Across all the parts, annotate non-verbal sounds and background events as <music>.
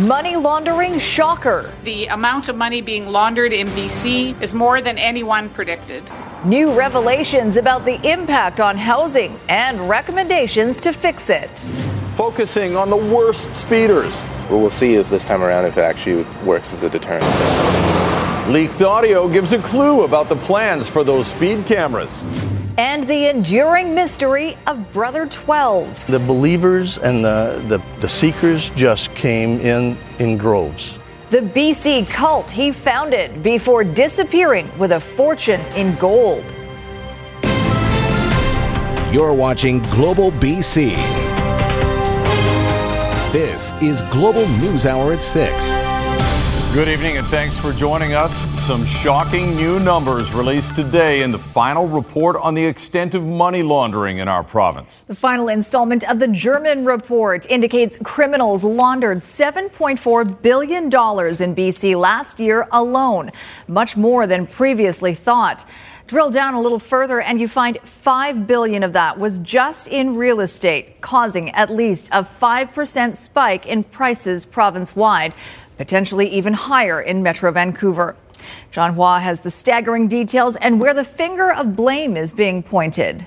Money laundering shocker. The amount of money being laundered in BC is more than anyone predicted. New revelations about the impact on housing and recommendations to fix it. Focusing on the worst speeders. Well, we'll see if this time around if it actually works as a deterrent. Leaked audio gives a clue about the plans for those speed cameras. And the enduring mystery of Brother 12. The believers and the, the, the seekers just came in in groves. The BC cult he founded before disappearing with a fortune in gold. You're watching Global BC. This is Global News Hour at 6. Good evening and thanks for joining us. Some shocking new numbers released today in the final report on the extent of money laundering in our province. The final installment of the German report indicates criminals laundered $7.4 billion in BC last year alone, much more than previously thought. Drill down a little further and you find 5 billion of that was just in real estate, causing at least a 5% spike in prices province-wide potentially even higher in Metro Vancouver. John Hua has the staggering details and where the finger of blame is being pointed.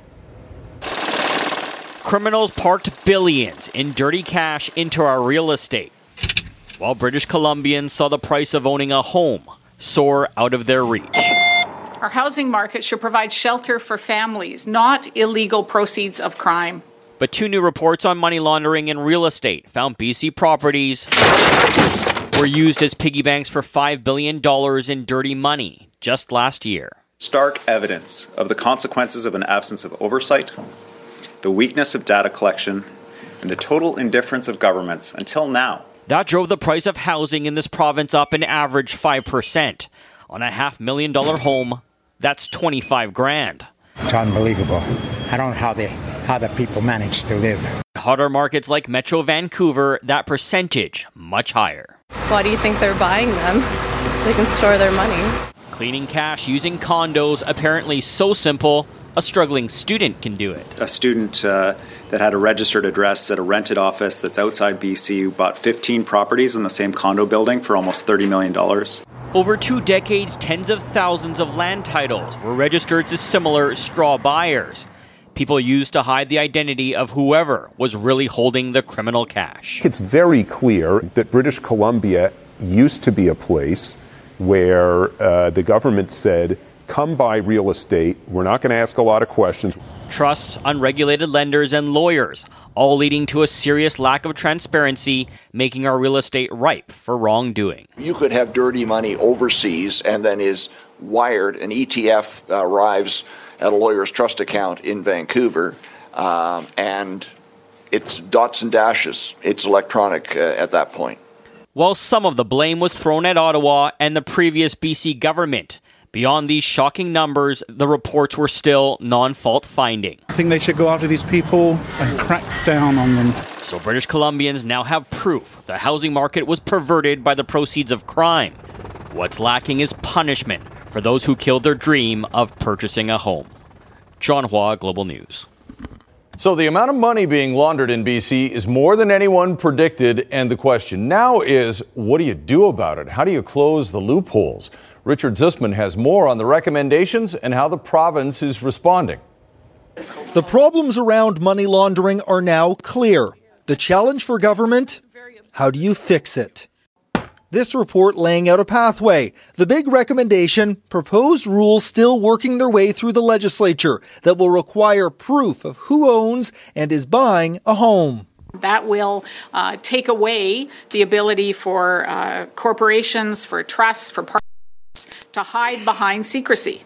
Criminals parked billions in dirty cash into our real estate, while British Columbians saw the price of owning a home soar out of their reach. Our housing market should provide shelter for families, not illegal proceeds of crime. But two new reports on money laundering in real estate found BC properties were used as piggy banks for $5 billion in dirty money just last year. Stark evidence of the consequences of an absence of oversight, the weakness of data collection, and the total indifference of governments until now. That drove the price of housing in this province up an average 5%. On a half million dollar home, that's 25 grand. It's unbelievable. I don't know how they how the people manage to live. Hotter markets like Metro Vancouver, that percentage much higher. Why do you think they're buying them? They can store their money. Cleaning cash using condos, apparently so simple, a struggling student can do it. A student uh, that had a registered address at a rented office that's outside BC who bought 15 properties in the same condo building for almost $30 million. Over two decades, tens of thousands of land titles were registered to similar straw buyers. People used to hide the identity of whoever was really holding the criminal cash. It's very clear that British Columbia used to be a place where uh, the government said, come buy real estate. We're not going to ask a lot of questions. Trusts, unregulated lenders, and lawyers, all leading to a serious lack of transparency, making our real estate ripe for wrongdoing. You could have dirty money overseas and then is wired, an ETF uh, arrives at a lawyer's trust account in Vancouver, um, and it's dots and dashes. It's electronic uh, at that point. While some of the blame was thrown at Ottawa and the previous BC government, beyond these shocking numbers, the reports were still non fault finding. I think they should go after these people and crack down on them. So British Columbians now have proof the housing market was perverted by the proceeds of crime. What's lacking is punishment for those who killed their dream of purchasing a home. John Hua, Global News. So, the amount of money being laundered in BC is more than anyone predicted, and the question now is what do you do about it? How do you close the loopholes? Richard Zussman has more on the recommendations and how the province is responding. The problems around money laundering are now clear. The challenge for government how do you fix it? This report laying out a pathway. The big recommendation proposed rules still working their way through the legislature that will require proof of who owns and is buying a home. That will uh, take away the ability for uh, corporations, for trusts, for partners to hide behind secrecy.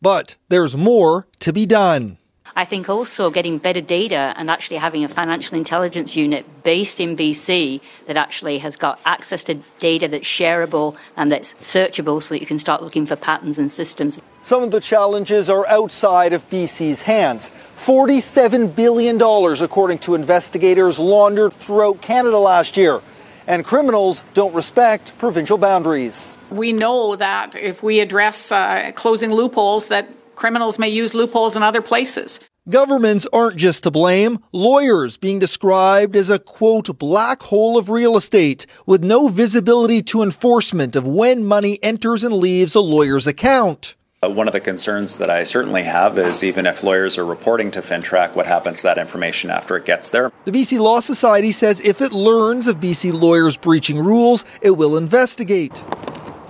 But there's more to be done. I think also getting better data and actually having a financial intelligence unit based in BC that actually has got access to data that's shareable and that's searchable so that you can start looking for patterns and systems. Some of the challenges are outside of BC's hands. $47 billion, according to investigators, laundered throughout Canada last year and criminals don't respect provincial boundaries. We know that if we address uh, closing loopholes, that criminals may use loopholes in other places. Governments aren't just to blame. Lawyers being described as a quote, black hole of real estate with no visibility to enforcement of when money enters and leaves a lawyer's account. Uh, one of the concerns that I certainly have is even if lawyers are reporting to FINTRAC, what happens to that information after it gets there? The BC Law Society says if it learns of BC lawyers breaching rules, it will investigate.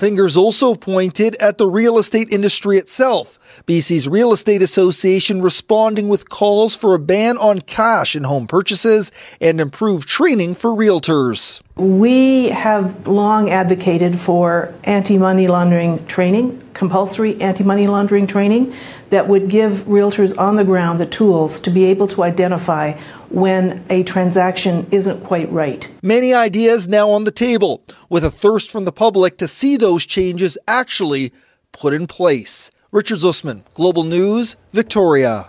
Fingers also pointed at the real estate industry itself. BC's Real Estate Association responding with calls for a ban on cash in home purchases and improved training for realtors. We have long advocated for anti money laundering training, compulsory anti money laundering training that would give realtors on the ground the tools to be able to identify when a transaction isn't quite right. Many ideas now on the table, with a thirst from the public to see those changes actually put in place. Richard Zussman, Global News, Victoria.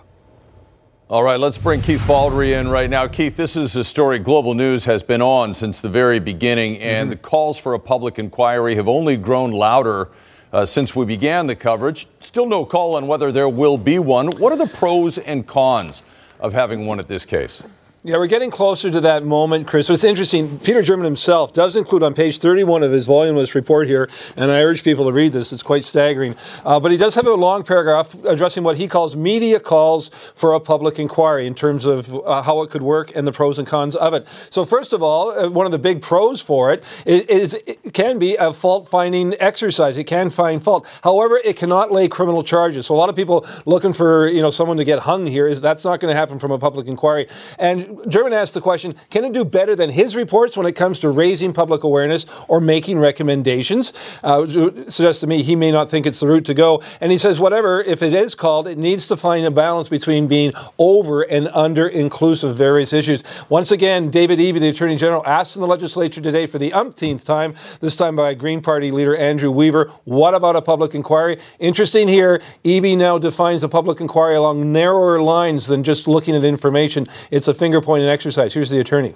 All right, let's bring Keith Baldrey in right now. Keith, this is a story Global News has been on since the very beginning, and mm-hmm. the calls for a public inquiry have only grown louder uh, since we began the coverage. Still no call on whether there will be one. What are the pros and cons of having one at this case? Yeah, we're getting closer to that moment, Chris. But it's interesting. Peter German himself does include on page 31 of his voluminous report here, and I urge people to read this. It's quite staggering. Uh, but he does have a long paragraph addressing what he calls media calls for a public inquiry in terms of uh, how it could work and the pros and cons of it. So, first of all, uh, one of the big pros for it is, is it can be a fault finding exercise. It can find fault. However, it cannot lay criminal charges. So, a lot of people looking for you know someone to get hung here is that's not going to happen from a public inquiry. And German asked the question can it do better than his reports when it comes to raising public awareness or making recommendations? Uh, suggests to me he may not think it's the route to go. And he says, whatever, if it is called, it needs to find a balance between being over and under inclusive of various issues. Once again, David Eby, the Attorney General, asked in the legislature today for the umpteenth time, this time by Green Party leader Andrew Weaver, what about a public inquiry? Interesting here, Eby now defines a public inquiry along narrower lines than just looking at information. It's a finger point an exercise. Here's the attorney.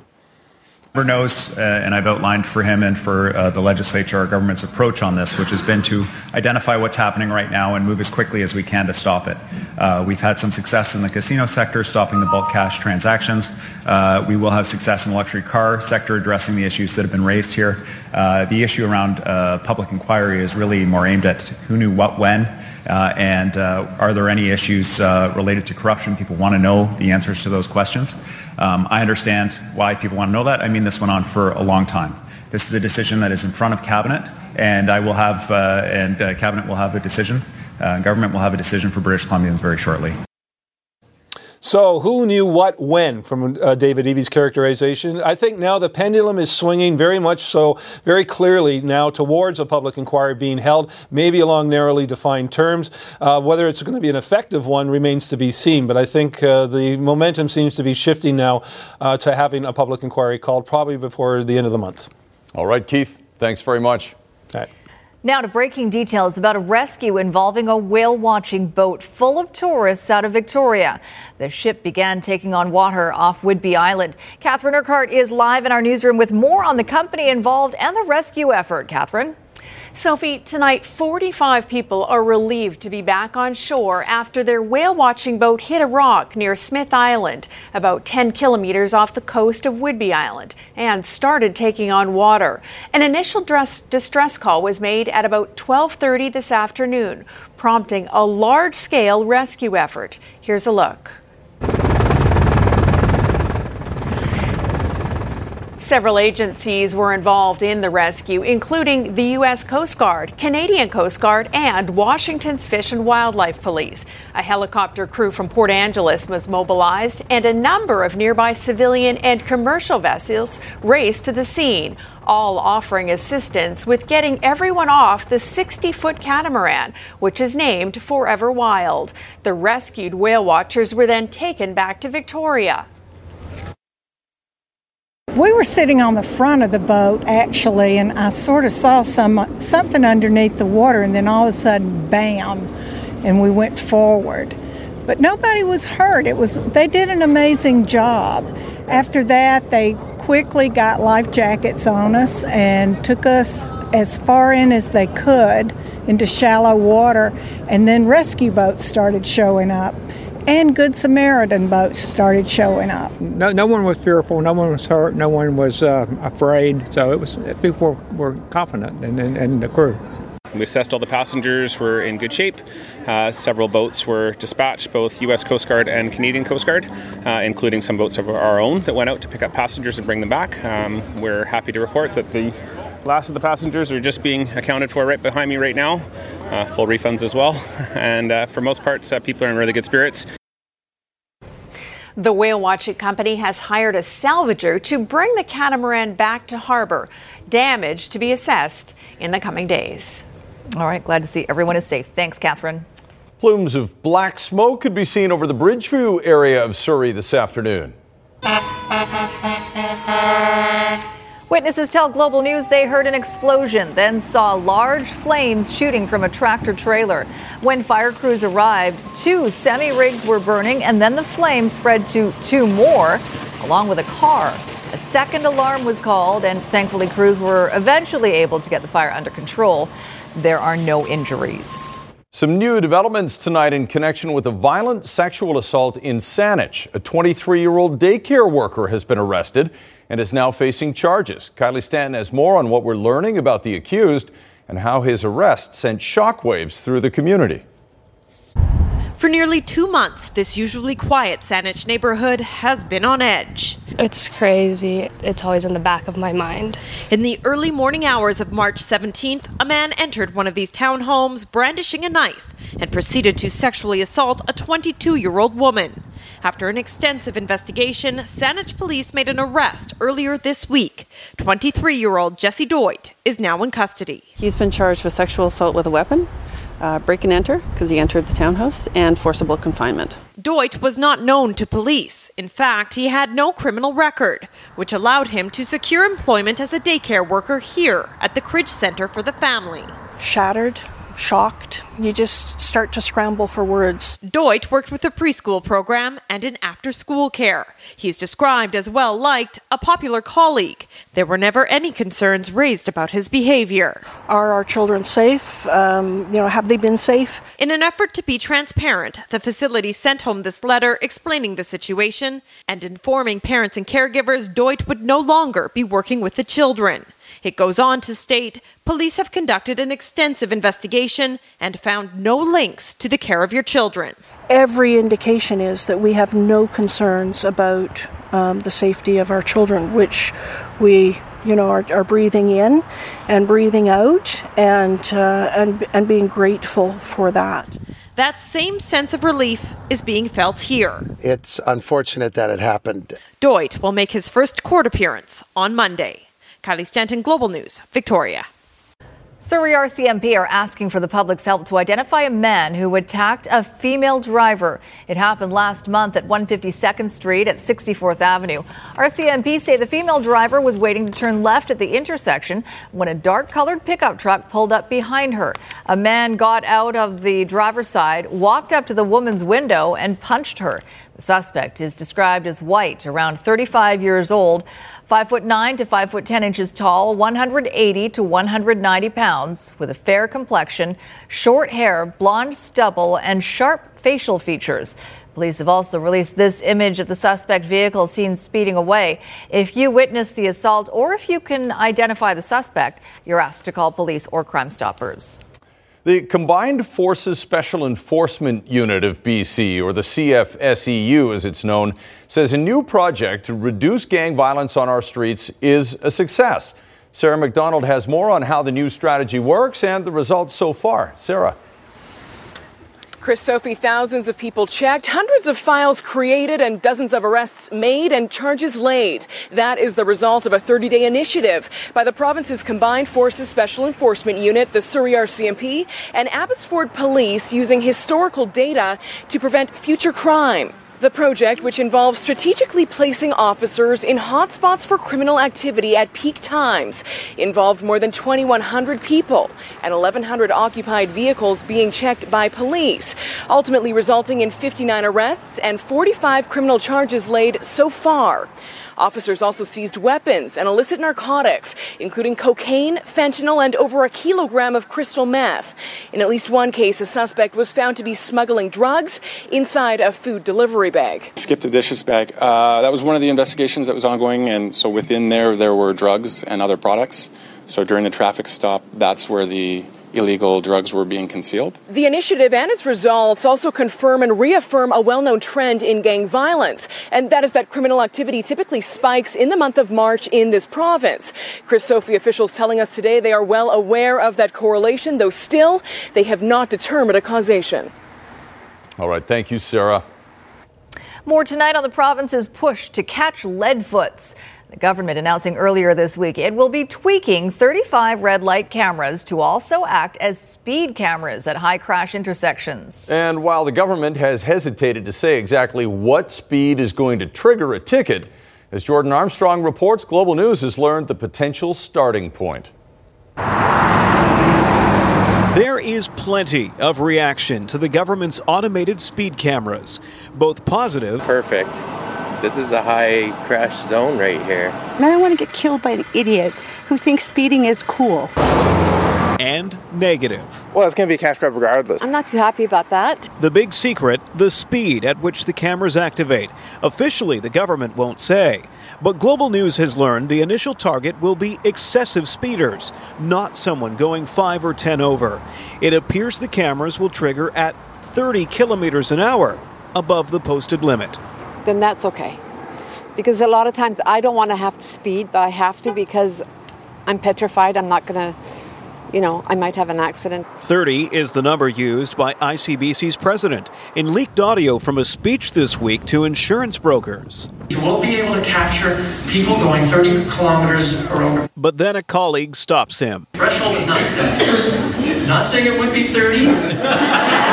knows, uh, and I've outlined for him and for uh, the legislature our government's approach on this, which has been to identify what's happening right now and move as quickly as we can to stop it. Uh, we've had some success in the casino sector, stopping the bulk cash transactions. Uh, we will have success in the luxury car sector, addressing the issues that have been raised here. Uh, the issue around uh, public inquiry is really more aimed at who knew what when. Uh, and uh, are there any issues uh, related to corruption? People want to know the answers to those questions. Um, I understand why people want to know that. I mean, this went on for a long time. This is a decision that is in front of cabinet, and I will have, uh, and uh, cabinet will have a decision. Uh, government will have a decision for British Columbians very shortly. So, who knew what when from uh, David Eby's characterization? I think now the pendulum is swinging very much so, very clearly now towards a public inquiry being held, maybe along narrowly defined terms. Uh, whether it's going to be an effective one remains to be seen, but I think uh, the momentum seems to be shifting now uh, to having a public inquiry called probably before the end of the month. All right, Keith, thanks very much. All right. Now to breaking details about a rescue involving a whale watching boat full of tourists out of Victoria. The ship began taking on water off Whidbey Island. Catherine Urquhart is live in our newsroom with more on the company involved and the rescue effort. Catherine. Sophie, tonight 45 people are relieved to be back on shore after their whale watching boat hit a rock near Smith Island, about 10 kilometers off the coast of Whidbey Island, and started taking on water. An initial distress call was made at about 12:30 this afternoon, prompting a large-scale rescue effort. Here's a look. Several agencies were involved in the rescue, including the U.S. Coast Guard, Canadian Coast Guard, and Washington's Fish and Wildlife Police. A helicopter crew from Port Angeles was mobilized, and a number of nearby civilian and commercial vessels raced to the scene, all offering assistance with getting everyone off the 60 foot catamaran, which is named Forever Wild. The rescued whale watchers were then taken back to Victoria. We were sitting on the front of the boat actually, and I sort of saw some something underneath the water, and then all of a sudden, bam, and we went forward. But nobody was hurt. It was they did an amazing job. After that, they quickly got life jackets on us and took us as far in as they could into shallow water, and then rescue boats started showing up and Good Samaritan boats started showing up. No, no one was fearful. No one was hurt. No one was uh, afraid. So it was people were confident in, in, in the crew. We assessed all the passengers were in good shape. Uh, several boats were dispatched, both U.S. Coast Guard and Canadian Coast Guard, uh, including some boats of our own that went out to pick up passengers and bring them back. Um, we're happy to report that the last of the passengers are just being accounted for right behind me right now. Uh, full refunds as well. <laughs> And uh, for most parts, uh, people are in really good spirits. The whale watching company has hired a salvager to bring the catamaran back to harbor. Damage to be assessed in the coming days. All right, glad to see everyone is safe. Thanks, Catherine. Plumes of black smoke could be seen over the Bridgeview area of Surrey this afternoon. Witnesses tell Global News they heard an explosion, then saw large flames shooting from a tractor trailer. When fire crews arrived, two semi rigs were burning, and then the flames spread to two more, along with a car. A second alarm was called, and thankfully, crews were eventually able to get the fire under control. There are no injuries. Some new developments tonight in connection with a violent sexual assault in Saanich. A 23 year old daycare worker has been arrested and is now facing charges. Kylie Stanton has more on what we're learning about the accused and how his arrest sent shockwaves through the community. For nearly two months, this usually quiet Saanich neighborhood has been on edge. It's crazy. It's always in the back of my mind. In the early morning hours of March 17th, a man entered one of these townhomes brandishing a knife and proceeded to sexually assault a 22 year old woman. After an extensive investigation, Saanich police made an arrest earlier this week. 23 year old Jesse Doit is now in custody. He's been charged with sexual assault with a weapon, uh, break and enter, because he entered the townhouse, and forcible confinement. Doit was not known to police. In fact, he had no criminal record, which allowed him to secure employment as a daycare worker here at the Cridge Center for the Family. Shattered, shocked. You just start to scramble for words. Doit worked with a preschool program and in after school care. He's described as well liked, a popular colleague. There were never any concerns raised about his behavior. Are our children safe? Um, you know, have they been safe? In an effort to be transparent, the facility sent home this letter explaining the situation and informing parents and caregivers Doit would no longer be working with the children. It goes on to state police have conducted an extensive investigation and found no links to the care of your children. Every indication is that we have no concerns about um, the safety of our children, which we you know are, are breathing in and breathing out and uh, and and being grateful for that. That same sense of relief is being felt here. It's unfortunate that it happened. Doit will make his first court appearance on Monday. Kylie Stanton, Global News, Victoria. Surrey RCMP are asking for the public's help to identify a man who attacked a female driver. It happened last month at 152nd Street at 64th Avenue. RCMP say the female driver was waiting to turn left at the intersection when a dark colored pickup truck pulled up behind her. A man got out of the driver's side, walked up to the woman's window, and punched her. The suspect is described as white, around 35 years old. Five foot nine to five foot 10 inches tall, 180 to 190 pounds, with a fair complexion, short hair, blonde stubble, and sharp facial features. Police have also released this image of the suspect vehicle seen speeding away. If you witnessed the assault or if you can identify the suspect, you're asked to call police or Crime Stoppers. The Combined Forces Special Enforcement Unit of BC, or the CFSEU as it's known, says a new project to reduce gang violence on our streets is a success. Sarah McDonald has more on how the new strategy works and the results so far. Sarah. Chris Sophie, thousands of people checked, hundreds of files created, and dozens of arrests made and charges laid. That is the result of a 30 day initiative by the province's Combined Forces Special Enforcement Unit, the Surrey RCMP, and Abbotsford Police using historical data to prevent future crime. The project, which involves strategically placing officers in hotspots for criminal activity at peak times, involved more than 2,100 people and 1,100 occupied vehicles being checked by police, ultimately resulting in 59 arrests and 45 criminal charges laid so far. Officers also seized weapons and illicit narcotics, including cocaine, fentanyl, and over a kilogram of crystal meth. In at least one case, a suspect was found to be smuggling drugs inside a food delivery bag. Skip the dishes bag. Uh, that was one of the investigations that was ongoing, and so within there, there were drugs and other products. So during the traffic stop, that's where the illegal drugs were being concealed. The initiative and its results also confirm and reaffirm a well known trend in gang violence, and that is that criminal activity typically spikes in the month of March in this province. Chris Sophie officials telling us today they are well aware of that correlation, though still they have not determined a causation. All right, thank you, Sarah. More tonight on the province's push to catch leadfoots. The government announcing earlier this week it will be tweaking 35 red light cameras to also act as speed cameras at high crash intersections. And while the government has hesitated to say exactly what speed is going to trigger a ticket, as Jordan Armstrong reports, Global News has learned the potential starting point. There is plenty of reaction to the government's automated speed cameras, both positive. Perfect. This is a high crash zone right here. And I don't want to get killed by an idiot who thinks speeding is cool. And negative. Well, it's going to be a cash grab regardless. I'm not too happy about that. The big secret the speed at which the cameras activate. Officially, the government won't say. But Global News has learned the initial target will be excessive speeders, not someone going 5 or 10 over. It appears the cameras will trigger at 30 kilometers an hour, above the posted limit then that's okay. Because a lot of times I don't want to have to speed, but I have to because I'm petrified. I'm not going to, you know, I might have an accident. 30 is the number used by ICBC's president in leaked audio from a speech this week to insurance brokers. So we'll be able to capture people going 30 kilometers or over. But then a colleague stops him. Threshold is not set. not saying it would be 30.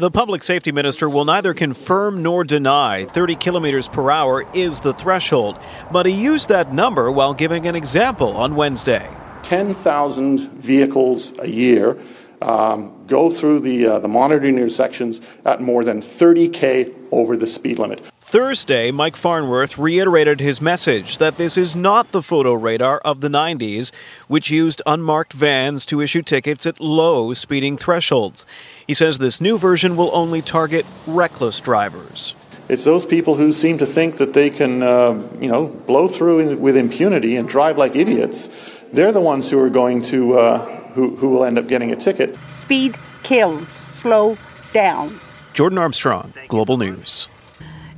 The public safety minister will neither confirm nor deny 30 kilometers per hour is the threshold, but he used that number while giving an example on Wednesday. 10,000 vehicles a year um, go through the, uh, the monitoring intersections at more than 30k over the speed limit. Thursday, Mike Farnworth reiterated his message that this is not the photo radar of the 90s, which used unmarked vans to issue tickets at low speeding thresholds. He says this new version will only target reckless drivers. It's those people who seem to think that they can, uh, you know, blow through with impunity and drive like idiots. They're the ones who are going to uh, who, who will end up getting a ticket. Speed kills. Slow down. Jordan Armstrong, Global News.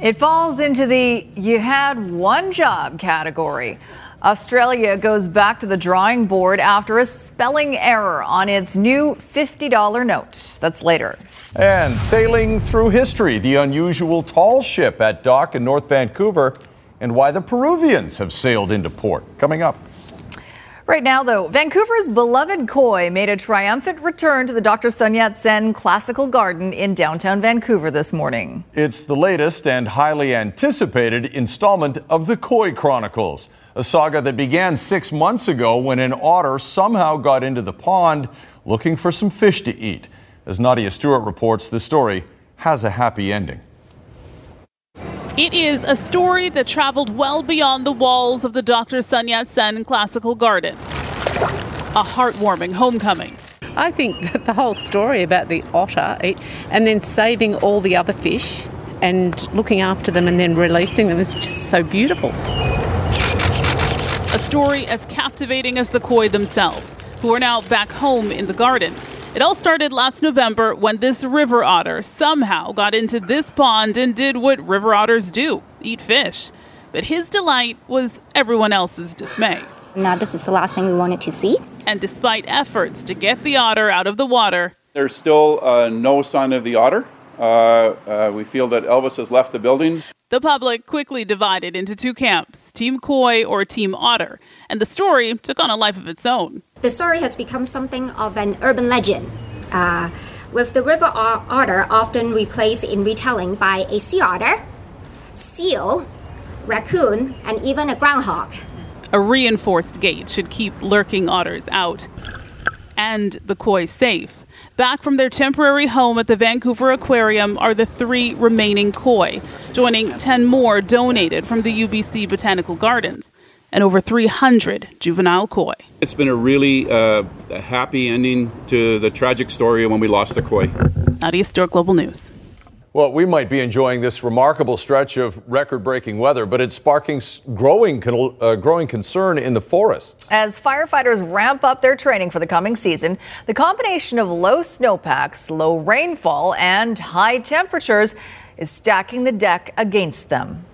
It falls into the you had one job category. Australia goes back to the drawing board after a spelling error on its new $50 note. That's later. And sailing through history, the unusual tall ship at dock in North Vancouver, and why the Peruvians have sailed into port. Coming up. Right now, though, Vancouver's beloved koi made a triumphant return to the Dr. Sun Yat sen Classical Garden in downtown Vancouver this morning. It's the latest and highly anticipated installment of the Koi Chronicles, a saga that began six months ago when an otter somehow got into the pond looking for some fish to eat. As Nadia Stewart reports, the story has a happy ending. It is a story that traveled well beyond the walls of the Dr. Sun Yat sen Classical Garden. A heartwarming homecoming. I think that <laughs> the whole story about the otter and then saving all the other fish and looking after them and then releasing them is just so beautiful. A story as captivating as the koi themselves, who are now back home in the garden. It all started last November when this river otter somehow got into this pond and did what river otters do eat fish. But his delight was everyone else's dismay. Now, this is the last thing we wanted to see. And despite efforts to get the otter out of the water, there's still uh, no sign of the otter. Uh, uh, we feel that Elvis has left the building. The public quickly divided into two camps Team Koi or Team Otter, and the story took on a life of its own. The story has become something of an urban legend. Uh, with the river otter often replaced in retelling by a sea otter, seal, raccoon, and even a groundhog. A reinforced gate should keep lurking otters out and the koi safe. Back from their temporary home at the Vancouver Aquarium are the three remaining koi, joining 10 more donated from the UBC Botanical Gardens and over 300 juvenile koi. It's been a really uh, a happy ending to the tragic story when we lost the koi. Nadia Stewart, Global News. Well, we might be enjoying this remarkable stretch of record-breaking weather, but it's sparking growing, uh, growing concern in the forests. As firefighters ramp up their training for the coming season, the combination of low snowpacks, low rainfall, and high temperatures is stacking the deck against them.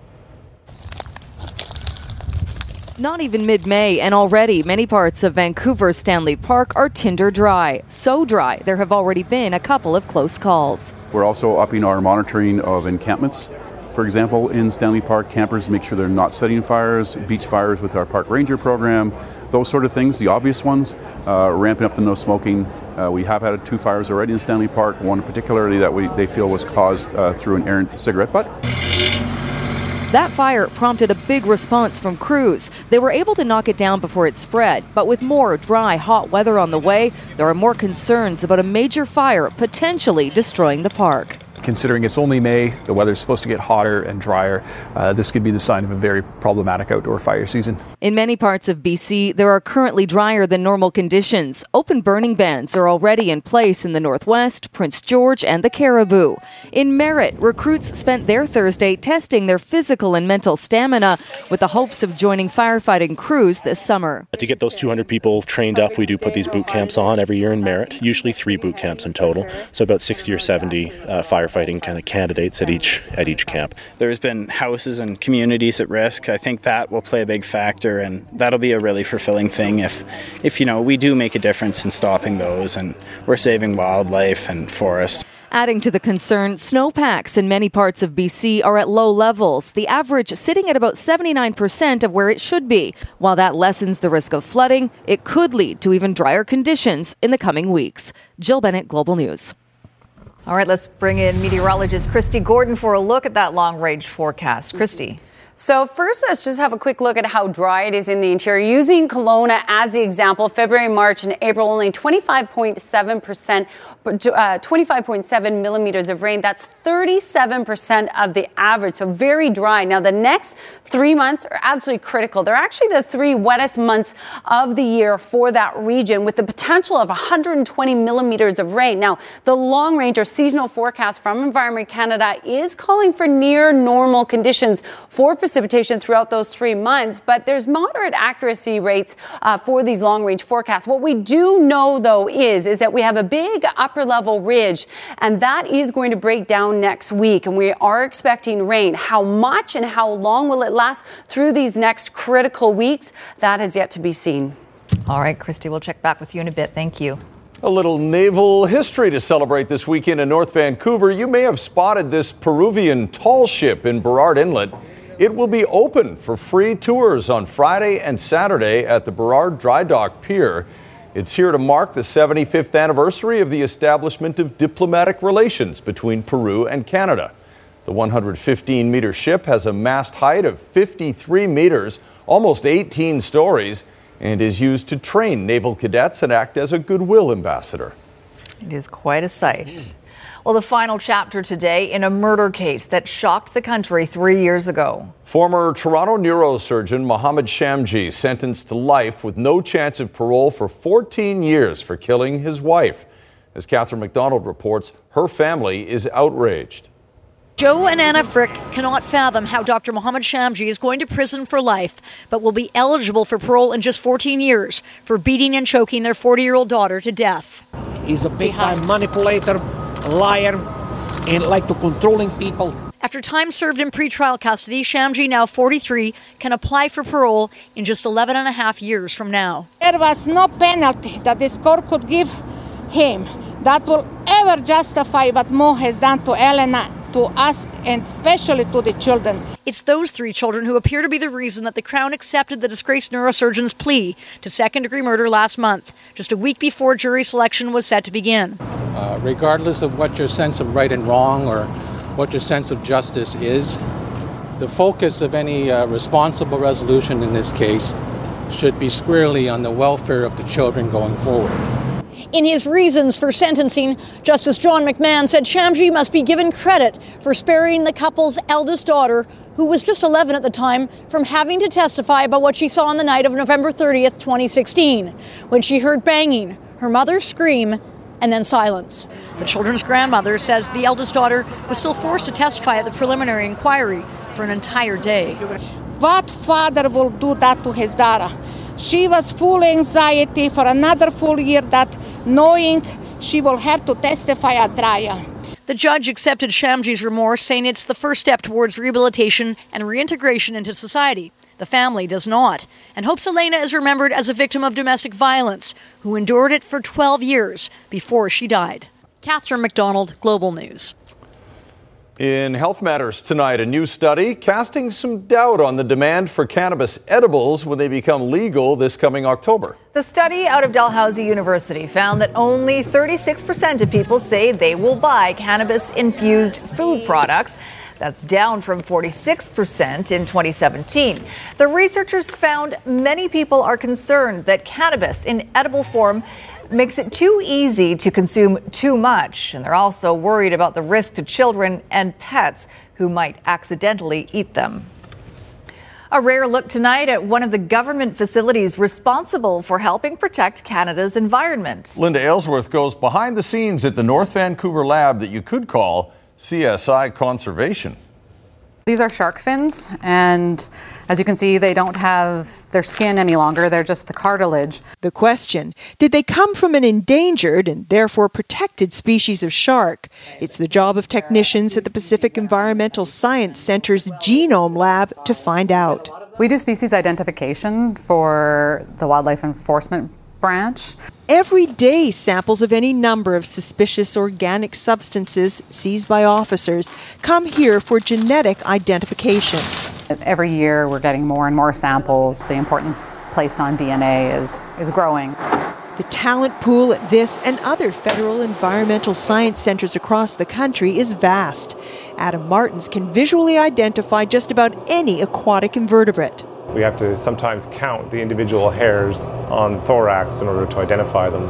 Not even mid May, and already many parts of Vancouver's Stanley Park are tinder dry. So dry, there have already been a couple of close calls. We're also upping our monitoring of encampments. For example, in Stanley Park, campers make sure they're not setting fires, beach fires with our park ranger program, those sort of things, the obvious ones, uh, ramping up the no smoking. Uh, we have had two fires already in Stanley Park, one particularly that we, they feel was caused uh, through an errant cigarette butt. That fire prompted a big response from crews. They were able to knock it down before it spread, but with more dry, hot weather on the way, there are more concerns about a major fire potentially destroying the park. Considering it's only May, the weather's supposed to get hotter and drier. Uh, this could be the sign of a very problematic outdoor fire season. In many parts of BC, there are currently drier than normal conditions. Open burning bans are already in place in the Northwest, Prince George, and the Cariboo. In Merritt, recruits spent their Thursday testing their physical and mental stamina with the hopes of joining firefighting crews this summer. To get those 200 people trained up, we do put these boot camps on every year in Merritt, usually three boot camps in total, so about 60 or 70 uh, firefighting kind of candidates at each at each camp. There's been houses and communities at risk. I think that will play a big factor, and that'll be a really fulfilling thing if, if you know, we do make a difference in stopping those, and we're saving wildlife and forests. Adding to the concern, snowpacks in many parts of BC are at low levels, the average sitting at about 79% of where it should be. While that lessens the risk of flooding, it could lead to even drier conditions in the coming weeks. Jill Bennett, Global News. All right, let's bring in meteorologist Kristi Gordon for a look at that long range forecast. Kristi. So first, let's just have a quick look at how dry it is in the interior. Using Kelowna as the example, February, March, and April, only 25.7 percent, uh, 25.7 millimeters of rain. That's 37 percent of the average. So very dry. Now the next three months are absolutely critical. They're actually the three wettest months of the year for that region, with the potential of 120 millimeters of rain. Now the long range or seasonal forecast from Environment Canada is calling for near normal conditions for precipitation throughout those three months, but there's moderate accuracy rates uh, for these long range forecasts. What we do know, though, is, is that we have a big upper level ridge, and that is going to break down next week, and we are expecting rain. How much and how long will it last through these next critical weeks? That is yet to be seen. All right, Kristi, we'll check back with you in a bit. Thank you. A little naval history to celebrate this weekend in North Vancouver. You may have spotted this Peruvian tall ship in Burrard Inlet. It will be open for free tours on Friday and Saturday at the Burrard Dry Dock Pier. It's here to mark the 75th anniversary of the establishment of diplomatic relations between Peru and Canada. The 115 meter ship has a mast height of 53 meters, almost 18 stories, and is used to train naval cadets and act as a goodwill ambassador. It is quite a sight. Well, the final chapter today in a murder case that shocked the country three years ago. Former Toronto neurosurgeon Mohammed Shamji sentenced to life with no chance of parole for 14 years for killing his wife. As Catherine McDonald reports, her family is outraged. Joe and Anna Fric cannot fathom how Dr. Mohammed Shamji is going to prison for life, but will be eligible for parole in just 14 years for beating and choking their 40 year old daughter to death. He's a big time manipulator, liar, and like to controlling people. After time served in pretrial custody, Shamji, now 43, can apply for parole in just 11 and a half years from now. There was no penalty that this court could give him that will ever justify what Mo has done to Elana to us and especially to the children. It's those three children who appear to be the reason that the Crown accepted the disgraced neurosurgeon's plea to second degree murder last month, just a week before jury selection was set to begin. Uh, regardless of what your sense of right and wrong or what your sense of justice is, the focus of any uh, responsible resolution in this case should be squarely on the welfare of the children going forward. In his reasons for sentencing, Justice John McMahon said Shamji must be given credit for sparing the couple's eldest daughter, who was just 11 at the time, from having to testify about what she saw on the night of November 30th, 2016, when she heard banging, her mother scream, and then silence. The children's grandmother says the eldest daughter was still forced to testify at the preliminary inquiry for an entire day. What father will do that to his daughter? She was full anxiety for another full year that knowing she will have to testify at trial. The judge accepted Shamji's remorse, saying it's the first step towards rehabilitation and reintegration into society. The family does not, and hopes Elana is remembered as a victim of domestic violence who endured it for 12 years before she died. Catherine McDonald, Global News. In Health Matters tonight, a new study casting some doubt on the demand for cannabis edibles when they become legal this coming October. The study out of Dalhousie University found that only 36% of people say they will buy cannabis infused food products. That's down from 46% in 2017. The researchers found many people are concerned that cannabis in edible form makes it too easy to consume too much. And they're also worried about the risk to children and pets who might accidentally eat them. A rare look tonight at one of the government facilities responsible for helping protect Canada's environment. Linda Aylesworth goes behind the scenes at the North Vancouver lab that you could call CSI Conservation. These are shark fins, and as you can see, they don't have their skin any longer. They're just the cartilage. The question Did they come from an endangered and therefore protected species of shark? It's the job of technicians at the Pacific Environmental Science Center's Genome Lab to find out. We do species identification for the Wildlife Enforcement branch. Every day, samples of any number of suspicious organic substances seized by officers come here for genetic identification. Every year, we're getting more and more samples. The importance placed on DNA is, is growing. The talent pool at this and other federal environmental science centers across the country is vast. Adam Martins can visually identify just about any aquatic invertebrate. We have to sometimes count the individual hairs on thorax in order to identify them.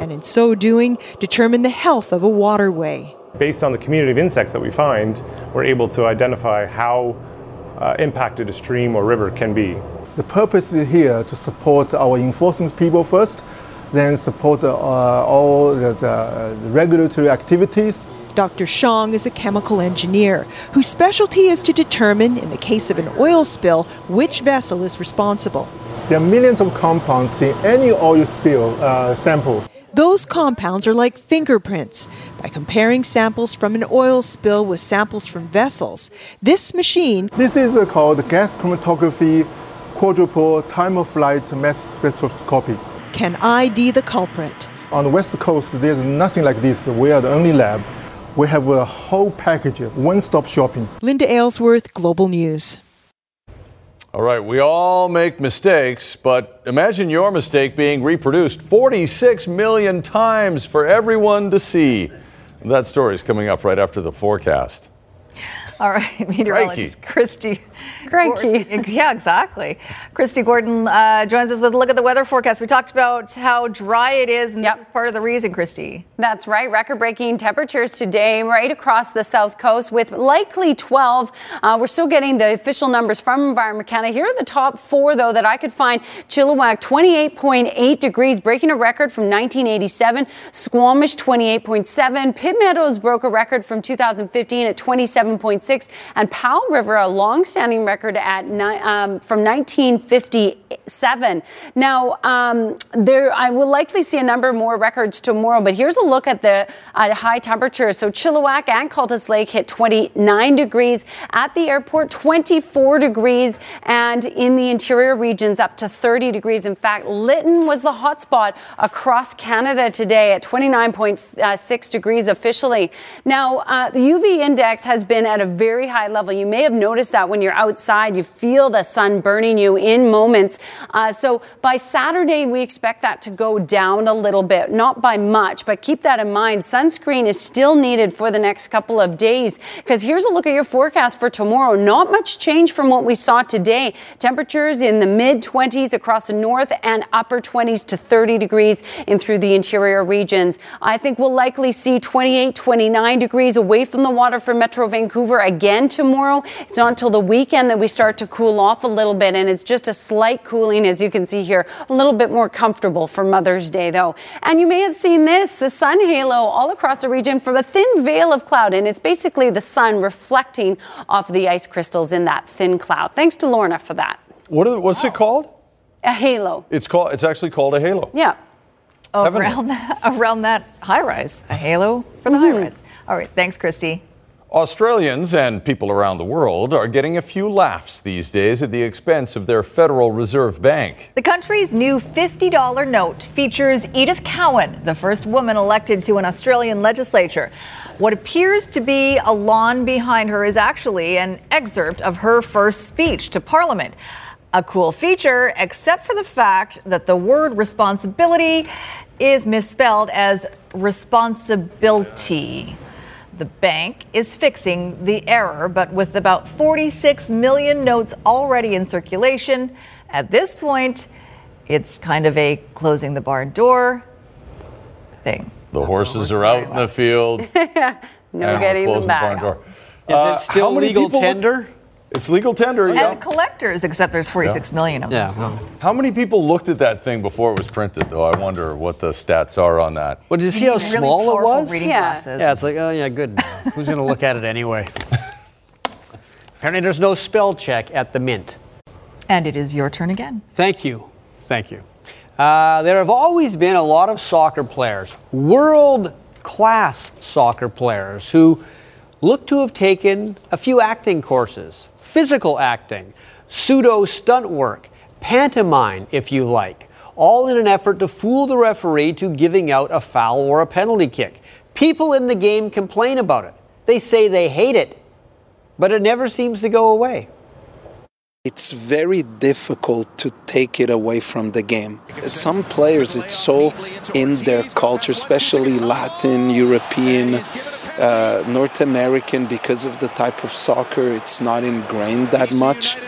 And in so doing, determine the health of a waterway. Based on the community of insects that we find, we're able to identify how uh, impacted a stream or river can be. The purpose is here to support our enforcement people first, then support uh, all the, the regulatory activities Dr. Shong is a chemical engineer whose specialty is to determine, in the case of an oil spill, which vessel is responsible. There are millions of compounds in any oil spill uh, sample. Those compounds are like fingerprints. By comparing samples from an oil spill with samples from vessels, this machine. This is called gas chromatography quadrupole time of flight mass spectroscopy. Can ID the culprit. On the west coast, there's nothing like this. We are the only lab we have a whole package, of one stop shopping. Linda Aylesworth, Global News. All right, we all make mistakes, but imagine your mistake being reproduced 46 million times for everyone to see. That story is coming up right after the forecast. All right, <laughs> meteorologist Kristi. Crikey. <laughs> Yeah, exactly. Kristi Gordon uh, joins us with a look at the weather forecast. We talked about how dry it is, and yep. this is part of the reason, Kristi. That's right. Record breaking temperatures today, right across the south coast, with likely 12. Uh, we're still getting the official numbers from Environment Canada. Here are the top four, though, that I could find. Chilliwack, 28.8 degrees, breaking a record from 1987. Squamish, 28.7. Pitt Meadows broke a record from 2015 at 27.6. And Powell River, a long-standing record at um, from 1957. Now, um, there I will likely see a number more records tomorrow, but here's a look at the uh, high temperatures. So Chilliwack and Cultus Lake hit 29 degrees at the airport, 24 degrees, and in the interior regions up to 30 degrees. In fact, Lytton was the hotspot across Canada today at 29.6 degrees officially. Now, uh, the UV index has been at a very high level. You may have noticed that when you're outside, you feel the sun burning you in moments. Uh, so by Saturday, we expect that to go down a little bit, not by much, but keep that in mind. Sunscreen is still needed for the next couple of days because here's a look at your forecast for tomorrow. Not much change from what we saw today. Temperatures in the mid 20s across the north and upper 20s to 30 degrees in through the interior regions. I think we'll likely see 28, 29 degrees away from the water for Metro Vancouver again tomorrow. It's not until the weekend that we start to cool off a little bit, and it's just a slight cooling, as you can see here, a little bit more comfortable for Mother's Day, though. And you may have seen this a sun halo all across the region from a thin veil of cloud, and it's basically the sun reflecting off the ice crystals in that thin cloud. Thanks to Lorna for that. What is, what's it called? A halo. It's called. It's actually called a halo. Yeah. Around that, <laughs> around that high rise, a halo for the high mm-hmm. rise. All right, thanks, Kristi. Australians and people around the world are getting a few laughs these days at the expense of their Federal Reserve Bank. The country's new $50 note features Edith Cowan, the first woman elected to an Australian legislature. What appears to be a lawn behind her is actually an excerpt of her first speech to Parliament. A cool feature, except for the fact that the word responsibility is misspelled as responsibility. The bank is fixing the error, but with about 46 million notes already in circulation, at this point, it's kind of a closing the barn door thing. The horses are out in the field. no getting them closing the back. barn door. Is Uh, it still legal people look- tender? It's legal tender, And yeah. collectors, except there's 46 million of them. Yeah. How many people looked at that thing before it was printed, though? I wonder what the stats are on that. Well, did you see how really small it was? reading Yeah. glasses. Yeah, it's like, oh yeah, good. Who's going to look at it anyway? <laughs> Apparently, there's no spell check at the Mint. And it is your turn again. Thank you. Thank you. Uh, there have always been a lot of soccer players, world class soccer players, who look to have taken a few acting courses physical acting, pseudo stunt work, pantomime, if you like, all in an effort to fool the referee to giving out a foul or a penalty kick. People in the game complain about it. They say they hate it, but it never seems to go away. It's very difficult to take it away from the game. Some players, it's so in their culture, especially Latin, European, uh, North American, because of the type of soccer, it's not ingrained that much.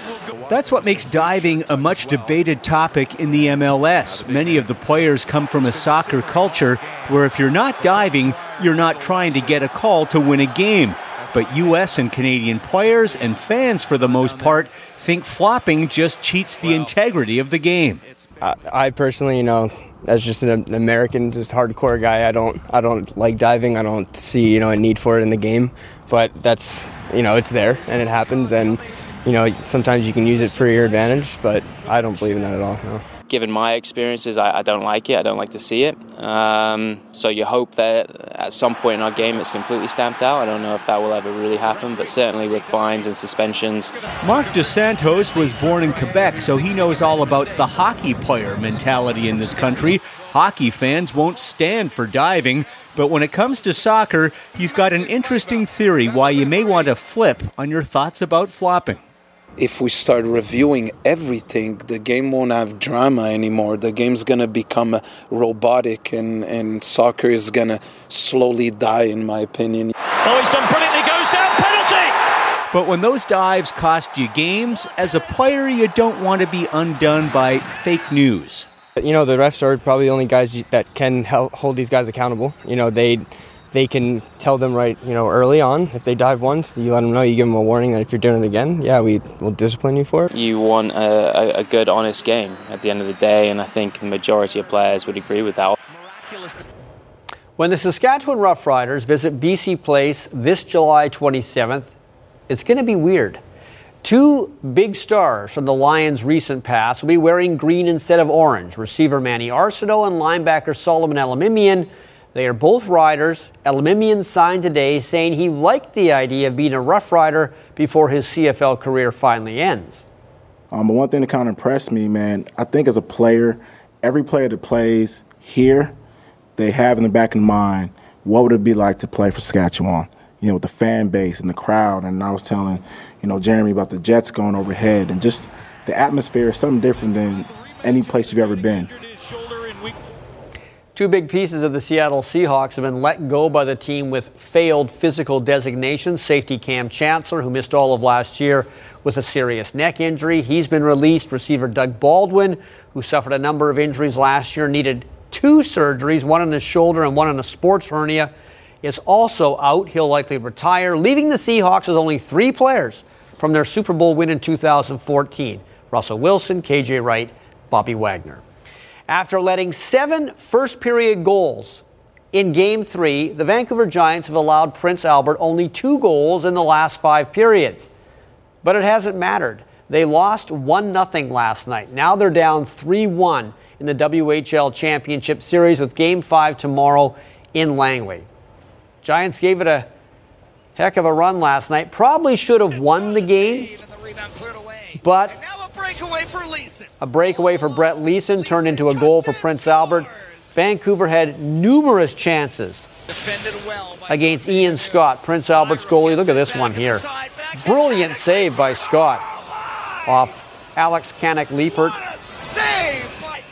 That's what makes diving a much debated topic in the MLS. Many of the players come from a soccer culture where if you're not diving, you're not trying to get a call to win a game. But US and Canadian players and fans, for the most part, think flopping just cheats the integrity of the game. I, I personally, you know, as just an American, just hardcore guy, I don't, I don't like diving. I don't see, you know, a need for it in the game. But that's, you know, it's there and it happens, and you know, sometimes you can use it for your advantage. But I don't believe in that at all. No. Given my experiences, I, I don't like it. I don't like to see it. Um, so you hope that at some point in our game it's completely stamped out. I don't know if that will ever really happen, but certainly with fines and suspensions. Mark DeSantos was born in Quebec, so he knows all about the hockey player mentality in this country. Hockey fans won't stand for diving, but when it comes to soccer, he's got an interesting theory why you may want to flip on your thoughts about flopping. If we start reviewing everything, the game won't have drama anymore. The game's going to become uh, robotic, and, and soccer is going to slowly die, in my opinion. Oh, he's done brilliantly, goes down, penalty! But when those dives cost you games, as a player, you don't want to be undone by fake news. You know, the refs are probably the only guys that can help hold these guys accountable. You know, they they can tell them right, you know, early on. If they dive once, you let them know. You give them a warning that if you're doing it again, yeah, we will discipline you for it. You want a, a, a good, honest game at the end of the day, and I think the majority of players would agree with that. When the Saskatchewan Roughriders visit BC Place this July 27th, it's going to be weird. Two big stars from the Lions' recent past will be wearing green instead of orange. Receiver Manny Arceneaux and linebacker Solomon Elimimian. They are both riders. Elimimian signed today saying he liked the idea of being a Rough Rider before his CFL career finally ends. Um, but one thing that kind of impressed me, man, I think as a player, every player that plays here, they have in the back of mind, what would it be like to play for Saskatchewan? You know, with the fan base and the crowd. And I was telling, you know, Jeremy about the Jets going overhead and just the atmosphere is something different than any place you've ever been. Two big pieces of the Seattle Seahawks have been let go by the team with failed physical designations. Safety Cam Chancellor, who missed all of last year with a serious neck injury, he's been released. Receiver Doug Baldwin, who suffered a number of injuries last year, needed two surgeries, one on his shoulder and one on a sports hernia, is also out. He'll likely retire, leaving the Seahawks with only three players from their Super Bowl win in 2014 Russell Wilson, KJ Wright, Bobby Wagner. After letting seven first period goals in game three, the Vancouver Giants have allowed Prince Albert only two goals in the last five periods. But it hasn't mattered. They lost 1 0 last night. Now they're down 3 1 in the WHL Championship Series with game five tomorrow in Langley. Giants gave it a heck of a run last night. Probably should have won the game. But a breakaway for Brett Leeson turned into a goal for Prince Albert. Vancouver had numerous chances well against Ian Scott, Prince Albert's goalie. Look at this one here. Brilliant save by Scott off Alex Kannok Leipert.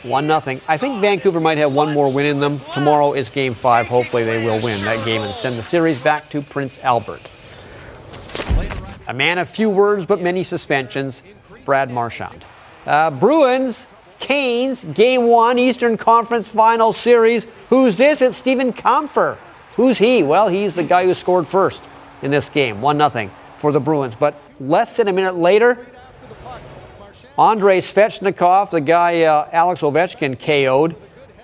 1 0. I think Vancouver might have one more win in them. Tomorrow is game five. Hopefully, they will win that game and send the series back to Prince Albert. A man of few words but many suspensions, Brad Marchand. Uh, Bruins, Canes, game one, Eastern Conference Final Series. Who's this? It's Steven Kampfer. Who's he? Well, he's the guy who scored first in this game, 1 0 for the Bruins. But less than a minute later, Andrei Svechnikov, the guy uh, Alex Ovechkin KO'd,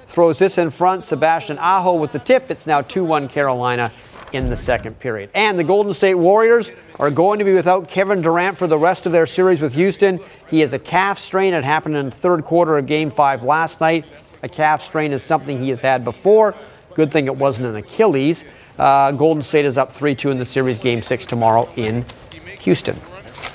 throws this in front. Sebastian Aho with the tip. It's now 2 1 Carolina in the second period. And the Golden State Warriors are going to be without Kevin Durant for the rest of their series with Houston. He has a calf strain. It happened in the third quarter of game five last night. A calf strain is something he has had before. Good thing it wasn't an Achilles. Uh, Golden State is up 3 2 in the series, game six tomorrow in Houston.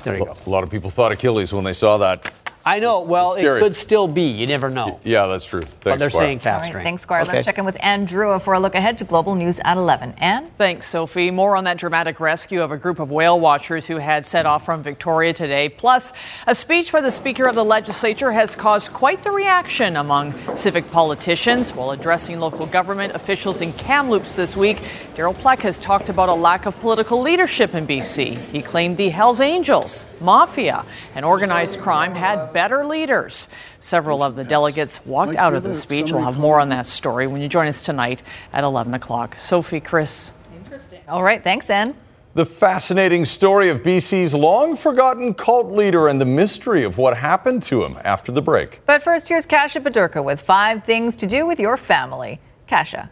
There you go. A lot of people thought Achilles when they saw that. I know. Well, it could still be. You never know. Yeah, that's true. Thanks, but they're Squire. saying calf All right, strain. thanks, Squire. Okay. Let's check in with Anne Drewa for a look ahead to global news at 11. Anne? Thanks, Sophie. More on that dramatic rescue of a group of whale watchers who had set off from Victoria today. Plus, a speech by the Speaker of the Legislature has caused quite the reaction among civic politicians. While addressing local government officials in Kamloops this week, Darryl Plecas talked about a lack of political leadership in BC. He claimed the Hells Angels, mafia, and organized crime had better leaders. Several of the delegates walked out of the speech. We'll have more on that story when you join us tonight at 11 o'clock. Sophie, Chris. Interesting. All right, thanks, Anne. The fascinating story of BC's long forgotten cult leader and the mystery of what happened to him after the break. But first, here's Kasha Badurka with five things to do with your family. Kasha.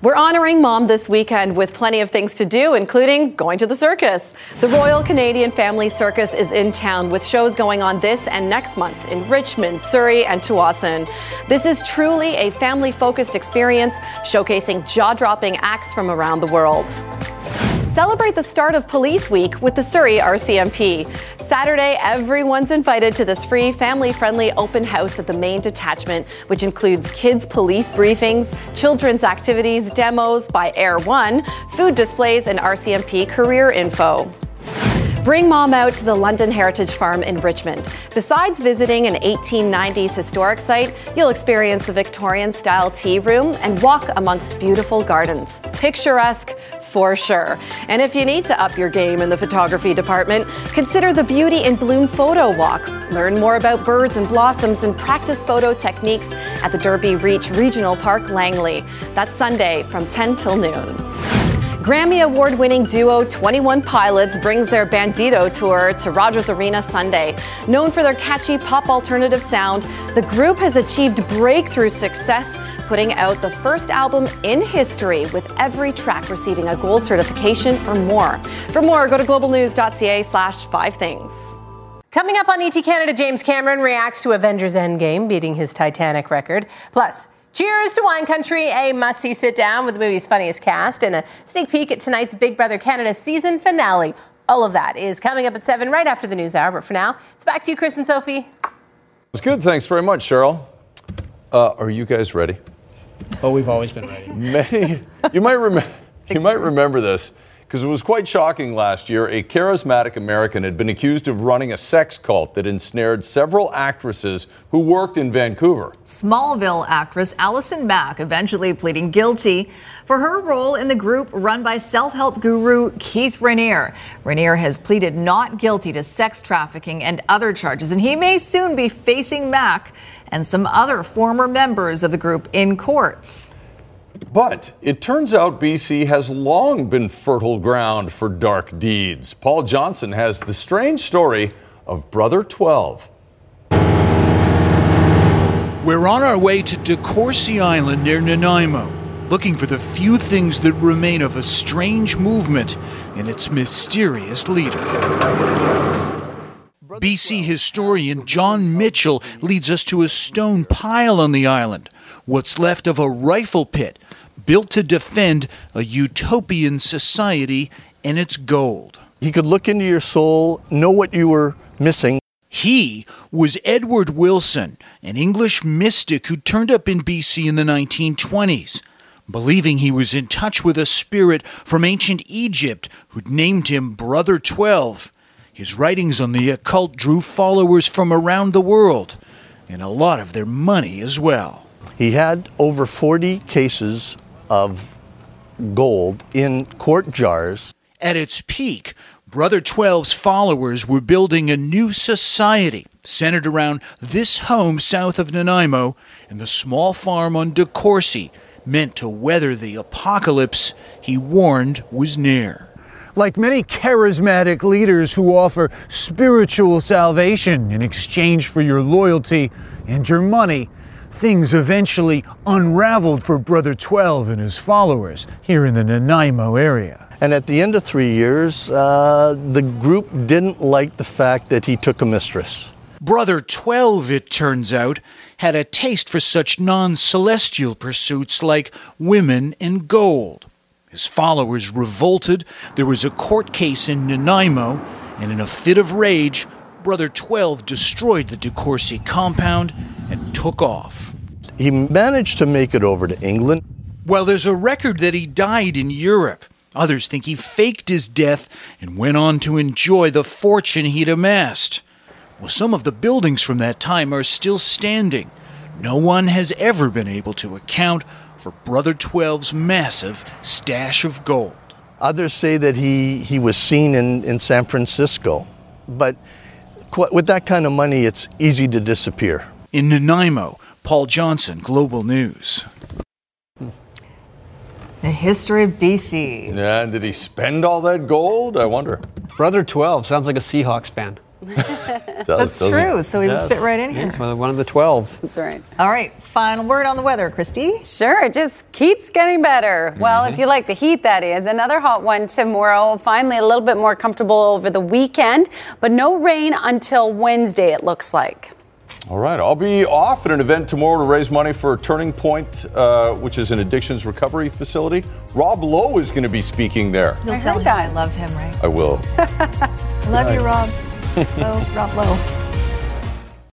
We're honoring mom this weekend with plenty of things to do, including going to the circus. The Royal Canadian Family Circus is in town with shows going on this and next month in Richmond, Surrey, and Tsawwassen. This is truly a family focused experience showcasing jaw dropping acts from around the world. Celebrate the start of Police Week with the Surrey RCMP. Saturday, everyone's invited to this free, family friendly open house at the main detachment, which includes kids' police briefings, children's activities, demos by Air One, food displays, and RCMP career info. Bring mom out to the London Heritage Farm in Richmond. Besides visiting an 1890s historic site, you'll experience the Victorian style tea room and walk amongst beautiful gardens. Picturesque for sure. And if you need to up your game in the photography department, consider the Beauty in Bloom photo walk. Learn more about birds and blossoms and practice photo techniques at the Derby Reach Regional Park Langley. That's Sunday from 10 till noon. Grammy Award winning duo 21 Pilots brings their Bandito tour to Rogers Arena Sunday. Known for their catchy pop alternative sound, the group has achieved breakthrough success, putting out the first album in history with every track receiving a gold certification or more. For more, go to globalnews.ca slash five things. Coming up on ET Canada, James Cameron reacts to Avengers Endgame, beating his Titanic record. Plus, Cheers to Wine Country, a must see sit down with the movie's funniest cast, and a sneak peek at tonight's Big Brother Canada season finale. All of that is coming up at 7 right after the news hour. But for now, it's back to you, Chris and Sophie. It's good. Thanks very much, Cheryl. Uh, are you guys ready? Oh, we've always been ready. <laughs> Many, you might remember. You might remember this. because it was quite shocking last year. A charismatic American had been accused of running a sex cult that ensnared several actresses who worked in Vancouver. Smallville actress Allison Mack eventually pleading guilty for her role in the group run by self help guru Keith Raniere. Raniere has pleaded not guilty to sex trafficking and other charges, and he may soon be facing Mack and some other former members of the group in court. But it turns out BC has long been fertile ground for dark deeds. Paul Johnson has the strange story of Brother 12. We're on our way to De Courcy Island near Nanaimo, looking for the few things that remain of a strange movement and its mysterious leader. BC historian John Mitchell leads us to a stone pile on the island, what's left of a rifle pit built to defend a utopian society and its gold. He could look into your soul, know what you were missing. He was Edward Wilson, an English mystic who turned up in BC in the 1920s, believing he was in touch with a spirit from ancient Egypt who'd named him Brother Twelve. His writings on the occult drew followers from around the world, and a lot of their money as well. He had over 40 cases of gold in quart jars. At its peak, Brother Twelve's followers were building a new society centered around this home south of Nanaimo and the small farm on De Courcy, meant to weather the apocalypse he warned was near. Like many charismatic leaders who offer spiritual salvation in exchange for your loyalty and your money, things eventually unraveled for Brother 12 and his followers here in the Nanaimo area. And at the end of three years, uh, the group didn't like the fact that he took a mistress. Brother 12, it turns out, had a taste for such non celestial pursuits like women and gold. His followers revolted, there was a court case in Nanaimo, and in a fit of rage, Brother 12 destroyed the De Courcy compound and took off. He managed to make it over to England. Well, there's a record that he died in Europe. Others think he faked his death and went on to enjoy the fortune he'd amassed. Well, some of the buildings from that time are still standing. No one has ever been able to account for Brother 12's massive stash of gold. Others say that he, he was seen in, in San Francisco. But with that kind of money, it's easy to disappear. In Nanaimo, Paul Johnson, Global News. The history of BC. Yeah, did he spend all that gold? I wonder. Brother 12 sounds like a Seahawks fan. <laughs> does, That's true. So he would fit right in here. He's one of the 12s. That's right. All right. Final word on the weather, Kristi. Sure. It just keeps getting better. Mm-hmm. Well, if you like the heat, that is. Another hot one tomorrow. Finally, a little bit more comfortable over the weekend, but no rain until Wednesday, it looks like. All right, I'll be off at an event tomorrow to raise money for Turning Point, uh, which is an addictions recovery facility. Rob Lowe is going to be speaking there. You'll I tell him that. I love him, right? I will. <laughs> love you, Rob. Lowe, <laughs> oh, Rob Lowe.